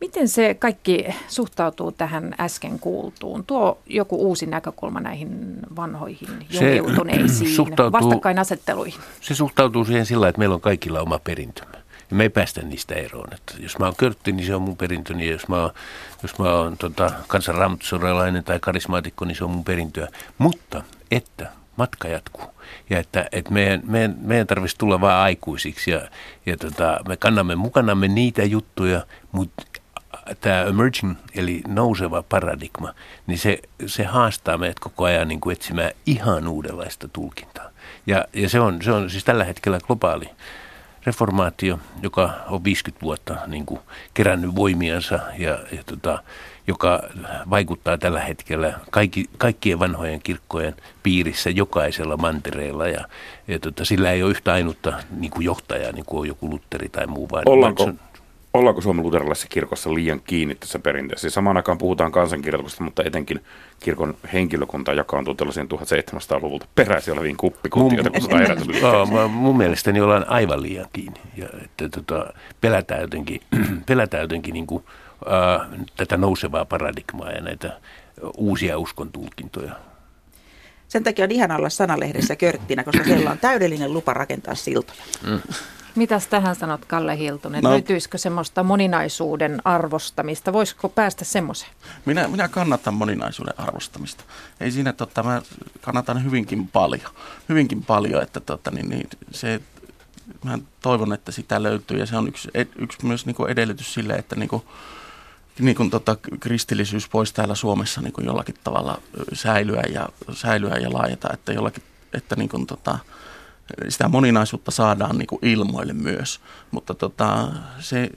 miten se kaikki suhtautuu tähän äsken kuultuun? Tuo joku uusi näkökulma näihin vanhoihin suhtautuu- vastakkainasetteluihin. Se suhtautuu siihen sillä, että meillä on kaikilla oma perintömme. Ja me ei päästä niistä eroon. Että jos mä oon körtti, niin se on mun perintöni. Ja jos mä oon, jos mä oon tota, kansanraamutsorelainen tai karismaatikko, niin se on mun perintöä. Mutta että matka jatkuu. Ja että, että meidän, meidän, meidän tarvitsisi tulla vain aikuisiksi. Ja, ja tota, me kannamme mukanamme niitä juttuja, mutta tämä emerging, eli nouseva paradigma, niin se, se haastaa meidät koko ajan niin kuin etsimään ihan uudenlaista tulkintaa. Ja, ja se, on, se on siis tällä hetkellä globaali reformaatio, joka on 50 vuotta niin kuin kerännyt voimiansa ja, ja tota, joka vaikuttaa tällä hetkellä kaikki, kaikkien vanhojen kirkkojen piirissä jokaisella mantereella ja, ja tota, sillä ei ole yhtä ainutta niin kuin johtajaa, niin kuin on joku Lutteri tai muu. Vaan, Ollaanko, vaan ollaanko Suomen luterilaisessa kirkossa liian kiinni tässä perinteessä? Siis Samaan aikaan puhutaan kansankirjoituksesta, mutta etenkin kirkon henkilökunta jakaantuu tällaisiin 1700-luvulta peräisin oleviin kuppikuntioita, herätysliikkeeksi. Joo, mä- mun mielestäni ollaan aivan liian kiinni. Ja, että, tota, pelätään jotenkin, pelätään jotenkin niin kuin, ää, tätä nousevaa paradigmaa ja näitä uusia uskon tulkintoja. Sen takia on ihan olla sanalehdessä körttinä, koska siellä on täydellinen lupa rakentaa siltoja. Mitäs tähän sanot, Kalle Hiltunen? No-. Löytyisikö semmoista moninaisuuden arvostamista? Voisiko päästä semmoiseen? Minä, minä kannatan moninaisuuden arvostamista. Ei siinä, tota, mä kannatan hyvinkin paljon. Hyvinkin paljon, että tota, niin, niin, se, mä toivon, että sitä löytyy ja se on yksi, yksi myös niin kuin edellytys sille, että niin kuin, niin kuin tota, kristillisyys voisi täällä Suomessa niin kuin jollakin tavalla säilyä ja, säilyä ja laajata, että, jollakin, että niin kuin, tota, sitä moninaisuutta saadaan niin kuin ilmoille myös. Mutta tota, se,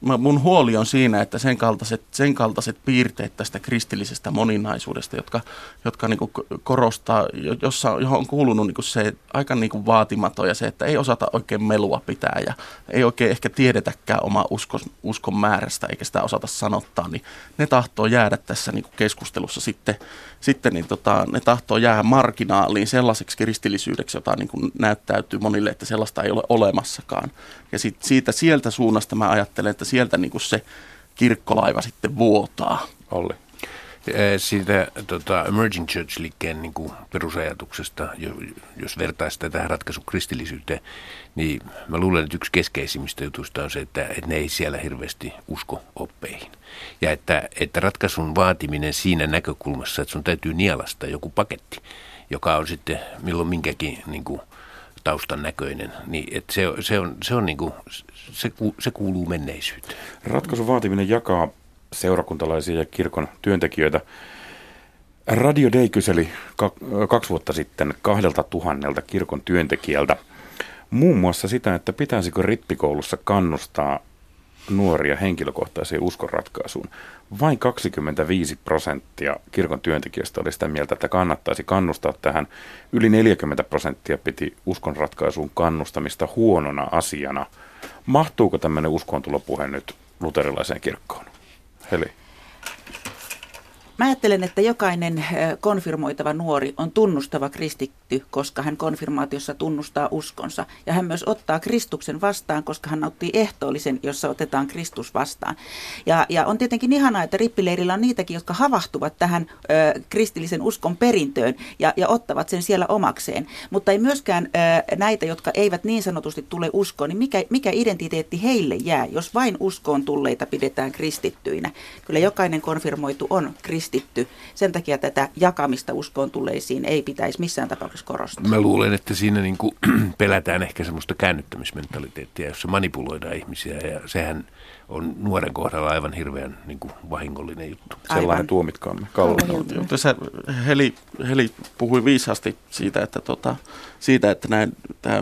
mun huoli on siinä, että sen kaltaiset, sen kaltaiset piirteet tästä kristillisestä moninaisuudesta, jotka, jotka niin korostaa, jossa, johon on kuulunut niin se aika niin vaatimaton ja se, että ei osata oikein melua pitää ja ei oikein ehkä tiedetäkään oma uskon, uskon määrästä eikä sitä osata sanottaa, niin ne tahtoo jäädä tässä niin keskustelussa sitten, sitten niin tota, ne tahtoo jäädä marginaaliin sellaiseksi kristillisyydeksi, jota niin näyttäytyy monille, että sellaista ei ole olemassakaan. Ja sit siitä sieltä suunnasta mä ajattelen, että sieltä niin se kirkkolaiva sitten vuotaa. Olli. Siitä tota, Emerging Church-liikkeen niin kuin perusajatuksesta, jos vertaa sitä tähän ratkaisu kristillisyyteen, niin mä luulen, että yksi keskeisimmistä jutuista on se, että, että ne ei siellä hirveästi usko oppeihin. Ja että, että ratkaisun vaatiminen siinä näkökulmassa, että sun täytyy nielasta joku paketti, joka on sitten milloin minkäkin niin kuin, taustan näköinen, niin että se, se, on, se, on niin kuin, se, se kuuluu menneisyyteen. Ratkaisun vaatiminen jakaa seurakuntalaisia ja kirkon työntekijöitä. Radio Day kyseli kaksi vuotta sitten kahdelta tuhannelta kirkon työntekijältä muun muassa sitä, että pitäisikö rippikoulussa kannustaa nuoria henkilökohtaiseen uskonratkaisuun. Vain 25 prosenttia kirkon työntekijöistä oli sitä mieltä, että kannattaisi kannustaa tähän. Yli 40 prosenttia piti uskonratkaisuun kannustamista huonona asiana. Mahtuuko tämmöinen uskontulopuhe nyt luterilaiseen kirkkoon? Heli. Mä ajattelen, että jokainen konfirmoitava nuori on tunnustava kristitty, koska hän konfirmaatiossa tunnustaa uskonsa. Ja hän myös ottaa Kristuksen vastaan, koska hän nauttii ehtoollisen, jossa otetaan Kristus vastaan. Ja, ja on tietenkin ihanaa, että rippileirillä on niitäkin, jotka havahtuvat tähän ö, kristillisen uskon perintöön ja, ja ottavat sen siellä omakseen. Mutta ei myöskään ö, näitä, jotka eivät niin sanotusti tule uskoon, niin mikä, mikä identiteetti heille jää, jos vain uskoon tulleita pidetään kristittyinä. Kyllä jokainen konfirmoitu on kristitty. Sen takia tätä jakamista uskoon tulleisiin ei pitäisi missään tapauksessa korostaa. Mä luulen, että siinä niin kuin pelätään ehkä semmoista käännyttämismentaliteettia, jossa manipuloidaan ihmisiä ja sehän on nuoren kohdalla aivan hirveän niin kuin vahingollinen juttu. Aivan. Sellainen tuomitkaamme. Tässä Heli, Heli puhui viisaasti siitä, että, tota, siitä, että näin, tämä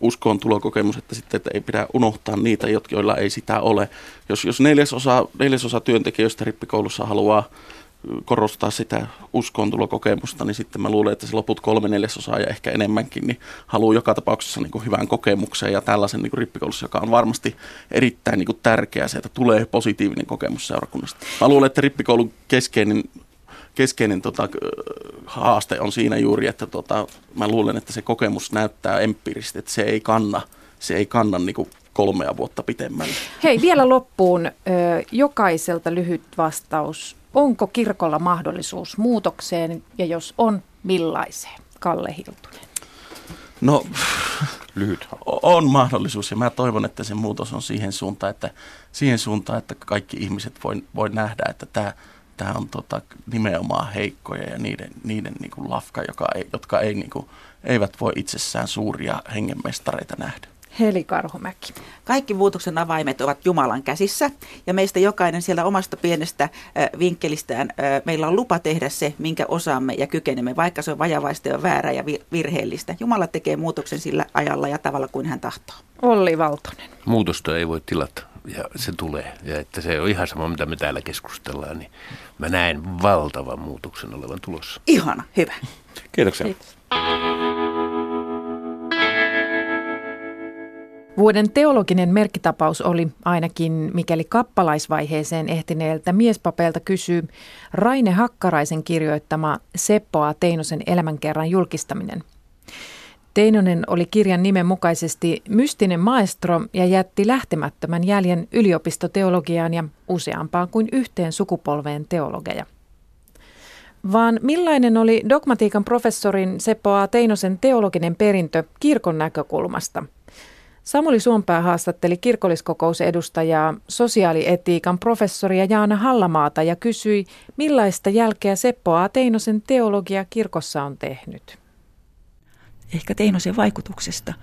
uskoon tulokokemus, että sitten että ei pidä unohtaa niitä, joilla ei sitä ole. Jos, jos neljäsosa, neljäsosa työntekijöistä rippikoulussa haluaa korostaa sitä uskoontulokokemusta, niin sitten mä luulen, että se loput kolme neljäsosaa ja ehkä enemmänkin, niin haluaa joka tapauksessa niin kuin hyvän kokemuksen ja tällaisen niin kuin rippikoulussa, joka on varmasti erittäin niin kuin tärkeää se, että tulee positiivinen kokemus seurakunnasta. Mä luulen, että rippikoulun keskeinen keskeinen tota, haaste on siinä juuri, että tota, mä luulen, että se kokemus näyttää empiirisesti, että se ei kanna, se ei kanna niin kuin kolmea vuotta pitemmälle. Hei, vielä loppuun jokaiselta lyhyt vastaus. Onko kirkolla mahdollisuus muutokseen ja jos on, millaiseen? Kalle Hiltunen. No, lyhyt. On mahdollisuus ja mä toivon, että se muutos on siihen suuntaan, että, siihen suuntaan, että kaikki ihmiset voi, voi nähdä, että tämä tämä on tota, nimenomaan heikkoja ja niiden, niiden niin kuin lafka, joka ei, jotka ei, niin kuin, eivät voi itsessään suuria hengenmestareita nähdä. Heli Karhumäki. Kaikki muutoksen avaimet ovat Jumalan käsissä ja meistä jokainen siellä omasta pienestä äh, vinkkelistään äh, meillä on lupa tehdä se, minkä osaamme ja kykenemme, vaikka se on vajavaista ja väärää ja virheellistä. Jumala tekee muutoksen sillä ajalla ja tavalla kuin hän tahtoo. Olli Valtonen. Muutosta ei voi tilata ja se tulee. Ja että se on ihan sama, mitä me täällä keskustellaan, niin mä näen valtavan muutoksen olevan tulossa. Ihana, hyvä. Kiitoksia. Kiitos. Vuoden teologinen merkkitapaus oli ainakin, mikäli kappalaisvaiheeseen ehtineeltä miespapeilta kysyy, Raine Hakkaraisen kirjoittama Seppoa Teinosen elämänkerran julkistaminen. Teinonen oli kirjan nimen mukaisesti mystinen maestro ja jätti lähtemättömän jäljen yliopistoteologiaan ja useampaan kuin yhteen sukupolveen teologeja. Vaan millainen oli dogmatiikan professorin Seppo. Teinosen teologinen perintö kirkon näkökulmasta – Samuli Suompää haastatteli kirkolliskokousedustajaa, sosiaalietiikan professoria Jaana Hallamaata ja kysyi, millaista jälkeä Seppo A. Teinosen teologia kirkossa on tehnyt. Ehkä Teinosen vaikutuksesta.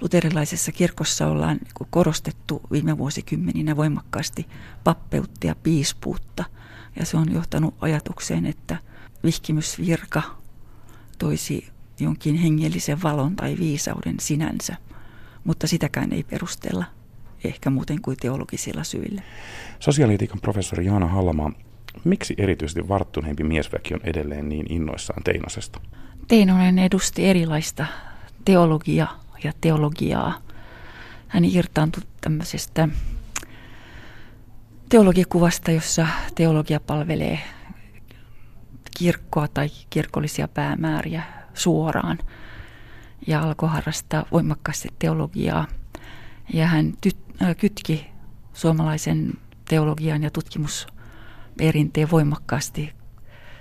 Luterilaisessa kirkossa ollaan niin korostettu viime vuosikymmeninä voimakkaasti pappeutta ja piispuutta. Ja se on johtanut ajatukseen, että vihkimysvirka toisi jonkin hengellisen valon tai viisauden sinänsä – mutta sitäkään ei perustella ehkä muuten kuin teologisilla syillä. Sosiaalietiikan professori Jaana Hallamaa, miksi erityisesti varttuneempi miesväki on edelleen niin innoissaan Teinosesta? Teinonen edusti erilaista teologiaa ja teologiaa. Hän irtaantui tämmöisestä teologiakuvasta, jossa teologia palvelee kirkkoa tai kirkollisia päämääriä suoraan ja alkoi harrastaa voimakkaasti teologiaa. Ja hän tyt- äh, kytki suomalaisen teologian ja tutkimusperinteen voimakkaasti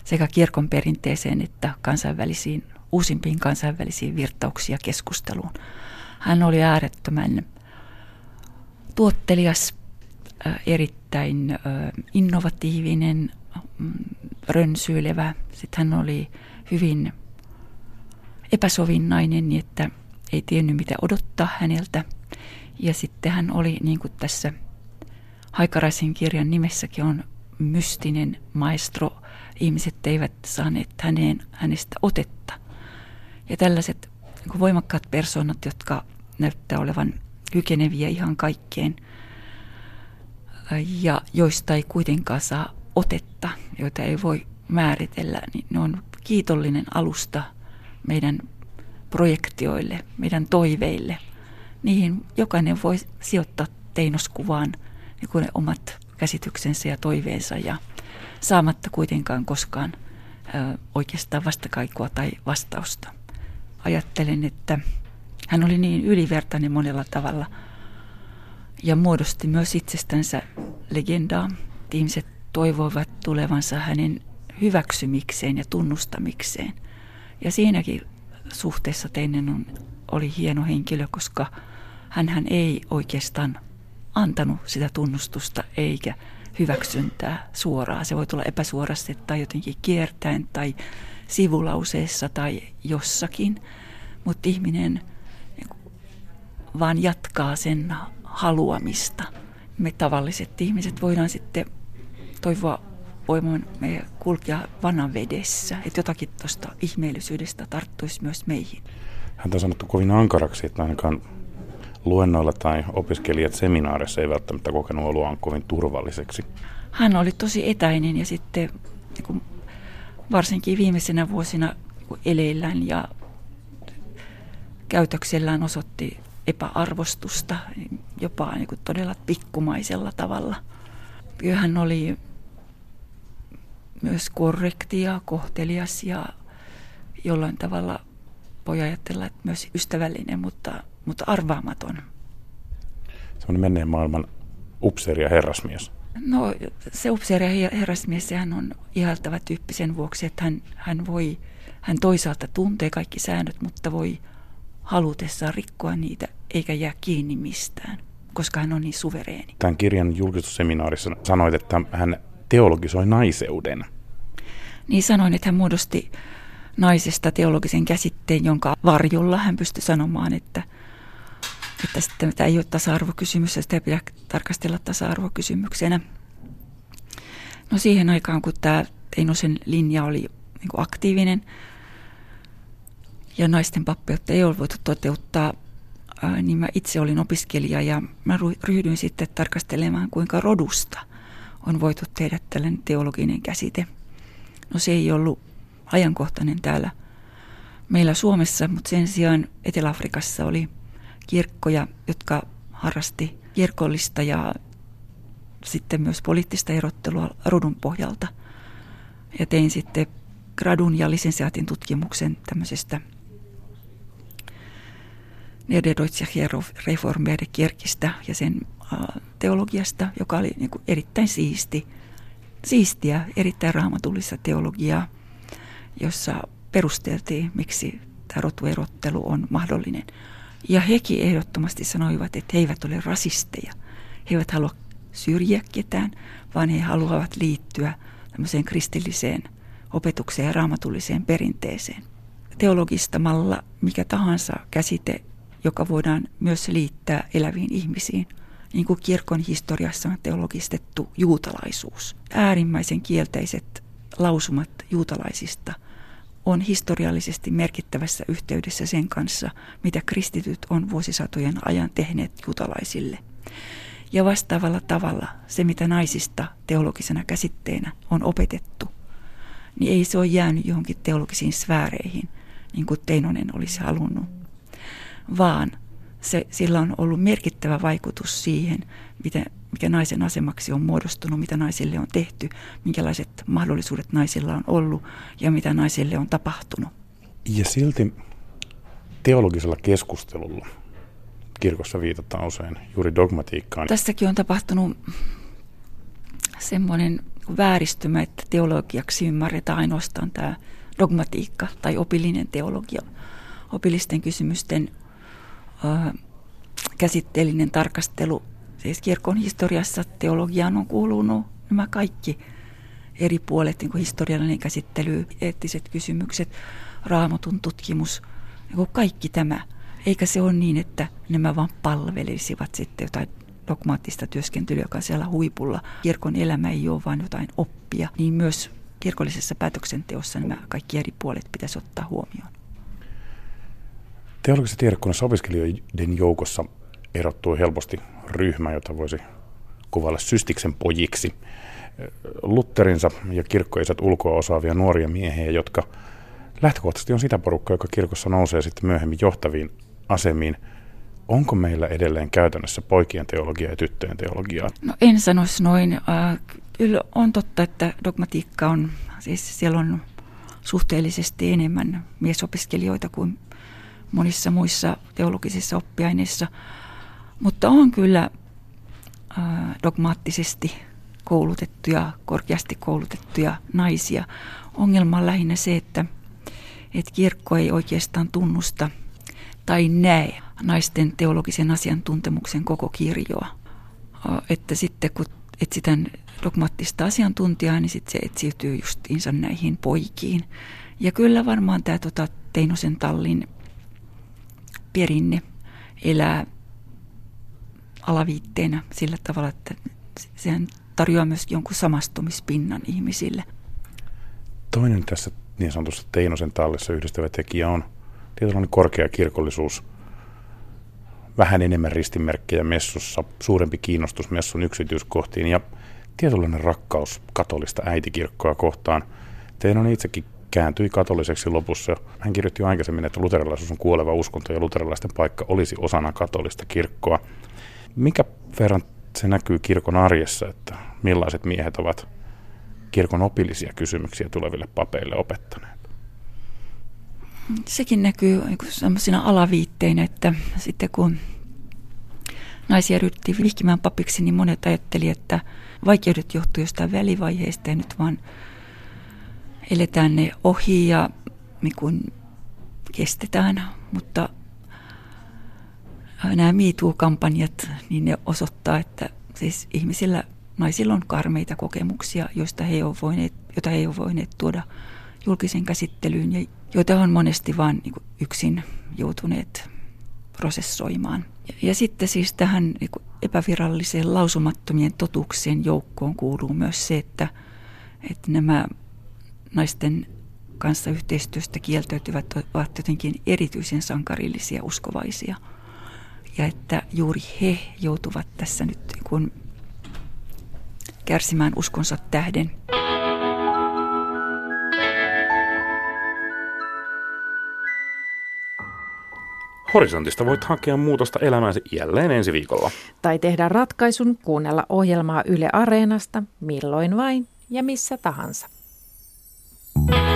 sekä kirkon perinteeseen että kansainvälisiin, uusimpiin kansainvälisiin virtauksiin ja keskusteluun. Hän oli äärettömän tuottelias, äh, erittäin äh, innovatiivinen, mm, rönsyilevä. Sitten hän oli hyvin epäsovinnainen, niin että ei tiennyt mitä odottaa häneltä. Ja sitten hän oli, niin kuin tässä Haikaraisen kirjan nimessäkin on, mystinen maestro. Ihmiset eivät saaneet häneen, hänestä otetta. Ja tällaiset niin voimakkaat persoonat, jotka näyttää olevan kykeneviä ihan kaikkeen, ja joista ei kuitenkaan saa otetta, joita ei voi määritellä, niin ne on kiitollinen alusta meidän projektioille, meidän toiveille. Niihin jokainen voi sijoittaa teinoskuvaan niin ne omat käsityksensä ja toiveensa ja saamatta kuitenkaan koskaan ö, oikeastaan vastakaikua tai vastausta. Ajattelen, että hän oli niin ylivertainen monella tavalla ja muodosti myös itsestänsä legendaa. Ihmiset toivoivat tulevansa hänen hyväksymikseen ja tunnustamikseen. Ja siinäkin suhteessa Teinen on, oli hieno henkilö, koska hän ei oikeastaan antanut sitä tunnustusta eikä hyväksyntää suoraan. Se voi tulla epäsuorasti tai jotenkin kiertäen tai sivulauseessa tai jossakin, mutta ihminen vaan jatkaa sen haluamista. Me tavalliset ihmiset voidaan sitten toivoa voimaan me kulkea vannan vedessä, että jotakin tuosta ihmeellisyydestä tarttuisi myös meihin. Hän on sanottu kovin ankaraksi, että ainakaan luennoilla tai opiskelijat seminaarissa ei välttämättä kokenut oloaan kovin turvalliseksi. Hän oli tosi etäinen ja sitten niin varsinkin viimeisenä vuosina eleillään ja käytöksellään osoitti epäarvostusta, jopa niin kuin todella pikkumaisella tavalla. Hän oli myös korrekti ja kohtelias ja jollain tavalla voi ajatella, että myös ystävällinen, mutta, mutta arvaamaton. Semmoinen menneen maailman upseeri ja herrasmies. No se upseeri ja herrasmies, sehän on ihaltava tyyppi sen vuoksi, että hän, hän voi, hän toisaalta tuntee kaikki säännöt, mutta voi halutessaan rikkoa niitä eikä jää kiinni mistään, koska hän on niin suvereeni. Tämän kirjan julkistusseminaarissa sanoit, että hän teologisoi naiseuden. Niin sanoin, että hän muodosti naisesta teologisen käsitteen, jonka varjolla hän pystyi sanomaan, että, että sitten tämä ei ole tasa-arvokysymys ja sitä ei pidä tarkastella tasa-arvokysymyksenä. No siihen aikaan, kun tämä Teinosen linja oli niin aktiivinen ja naisten pappeutta ei ole voitu toteuttaa, niin mä itse olin opiskelija ja mä ryhdyin sitten tarkastelemaan, kuinka rodusta on voitu tehdä tällainen teologinen käsite. No se ei ollut ajankohtainen täällä meillä Suomessa, mutta sen sijaan Etelä-Afrikassa oli kirkkoja, jotka harrasti kirkollista ja sitten myös poliittista erottelua rodun pohjalta. Ja tein sitten gradun ja lisensiaatin tutkimuksen tämmöisestä Niederdeutschia Reformerde Kirkistä ja sen teologiasta, joka oli niin erittäin siisti, siistiä, erittäin raamatullista teologiaa, jossa perusteltiin, miksi tämä rotuerottelu on mahdollinen. Ja hekin ehdottomasti sanoivat, että he eivät ole rasisteja. He eivät halua syrjiä ketään, vaan he haluavat liittyä tämmöiseen kristilliseen opetukseen ja raamatulliseen perinteeseen. Teologistamalla mikä tahansa käsite, joka voidaan myös liittää eläviin ihmisiin, niin kuin kirkon historiassa on teologistettu juutalaisuus. Äärimmäisen kielteiset lausumat juutalaisista on historiallisesti merkittävässä yhteydessä sen kanssa, mitä kristityt on vuosisatojen ajan tehneet juutalaisille. Ja vastaavalla tavalla se, mitä naisista teologisena käsitteenä on opetettu, niin ei se ole jäänyt johonkin teologisiin sfääreihin, niin kuin Teinonen olisi halunnut, vaan se, sillä on ollut merkittävä vaikutus siihen, miten, mikä naisen asemaksi on muodostunut, mitä naisille on tehty, minkälaiset mahdollisuudet naisilla on ollut ja mitä naisille on tapahtunut. Ja silti teologisella keskustelulla kirkossa viitataan usein juuri dogmatiikkaan. Tässäkin on tapahtunut semmoinen vääristymä, että teologiaksi ymmärretään ainoastaan tämä dogmatiikka tai opillinen teologia, opillisten kysymysten ö, käsitteellinen tarkastelu. Siis kirkon historiassa teologiaan on kuulunut nämä kaikki eri puolet, niin kuin historiallinen käsittely, eettiset kysymykset, raamatun tutkimus, niin kaikki tämä. Eikä se ole niin, että nämä vain palvelisivat sitten jotain dogmaattista työskentelyä, joka on siellä huipulla. Kirkon elämä ei ole vain jotain oppia, niin myös kirkollisessa päätöksenteossa nämä kaikki eri puolet pitäisi ottaa huomioon. Teologisessa tiedekunnassa opiskelijoiden joukossa erottuu helposti ryhmä, jota voisi kuvailla systiksen pojiksi. Lutterinsa ja kirkkoisät ulkoa osaavia nuoria miehiä, jotka lähtökohtaisesti on sitä porukkaa, joka kirkossa nousee sitten myöhemmin johtaviin asemiin. Onko meillä edelleen käytännössä poikien teologiaa ja tyttöjen teologiaa? No en sanoisi noin. Kyllä on totta, että dogmatiikka on, siis siellä on suhteellisesti enemmän miesopiskelijoita kuin monissa muissa teologisissa oppiaineissa, mutta on kyllä dogmaattisesti koulutettuja, korkeasti koulutettuja naisia. Ongelma on lähinnä se, että, että kirkko ei oikeastaan tunnusta tai näe naisten teologisen asiantuntemuksen koko kirjoa. Että sitten kun etsitään dogmaattista asiantuntijaa, niin sitten se etsiytyy justiinsa näihin poikiin. Ja kyllä varmaan tämä tota, Teinosen tallin perinne elää alaviitteenä sillä tavalla, että sehän tarjoaa myös jonkun samastumispinnan ihmisille. Toinen tässä niin sanotussa Teinosen tallissa yhdistävä tekijä on tietynlainen korkea kirkollisuus, vähän enemmän ristimerkkejä messussa, suurempi kiinnostus messun yksityiskohtiin ja tietynlainen rakkaus katolista äitikirkkoa kohtaan. Teino itsekin kääntyi katoliseksi lopussa. Hän kirjoitti jo aikaisemmin, että luterilaisuus on kuoleva uskonto ja luterilaisten paikka olisi osana katolista kirkkoa. Mikä verran se näkyy kirkon arjessa, että millaiset miehet ovat kirkon opillisia kysymyksiä tuleville papeille opettaneet? Sekin näkyy sellaisina alaviitteinä, että sitten kun naisia ryhdyttiin vihkimään papiksi, niin monet ajatteli, että vaikeudet johtuu jostain välivaiheesta ja nyt vaan eletään ne ohi ja niin kestetään, mutta nämä MeToo-kampanjat, niin ne osoittaa, että siis ihmisillä, naisilla on karmeita kokemuksia, joista he ovat voineet, joita he ovat voineet tuoda julkisen käsittelyyn ja joita on monesti vain niin yksin joutuneet prosessoimaan. Ja, ja sitten siis tähän niin epäviralliseen lausumattomien totuuksien joukkoon kuuluu myös se, että, että nämä naisten kanssa yhteistyöstä kieltäytyvät ovat jotenkin erityisen sankarillisia uskovaisia. Ja että juuri he joutuvat tässä nyt niin kun kärsimään uskonsa tähden. Horisontista voit hakea muutosta elämääsi jälleen ensi viikolla. Tai tehdä ratkaisun kuunnella ohjelmaa Yle Areenasta milloin vain ja missä tahansa. Mm-hmm.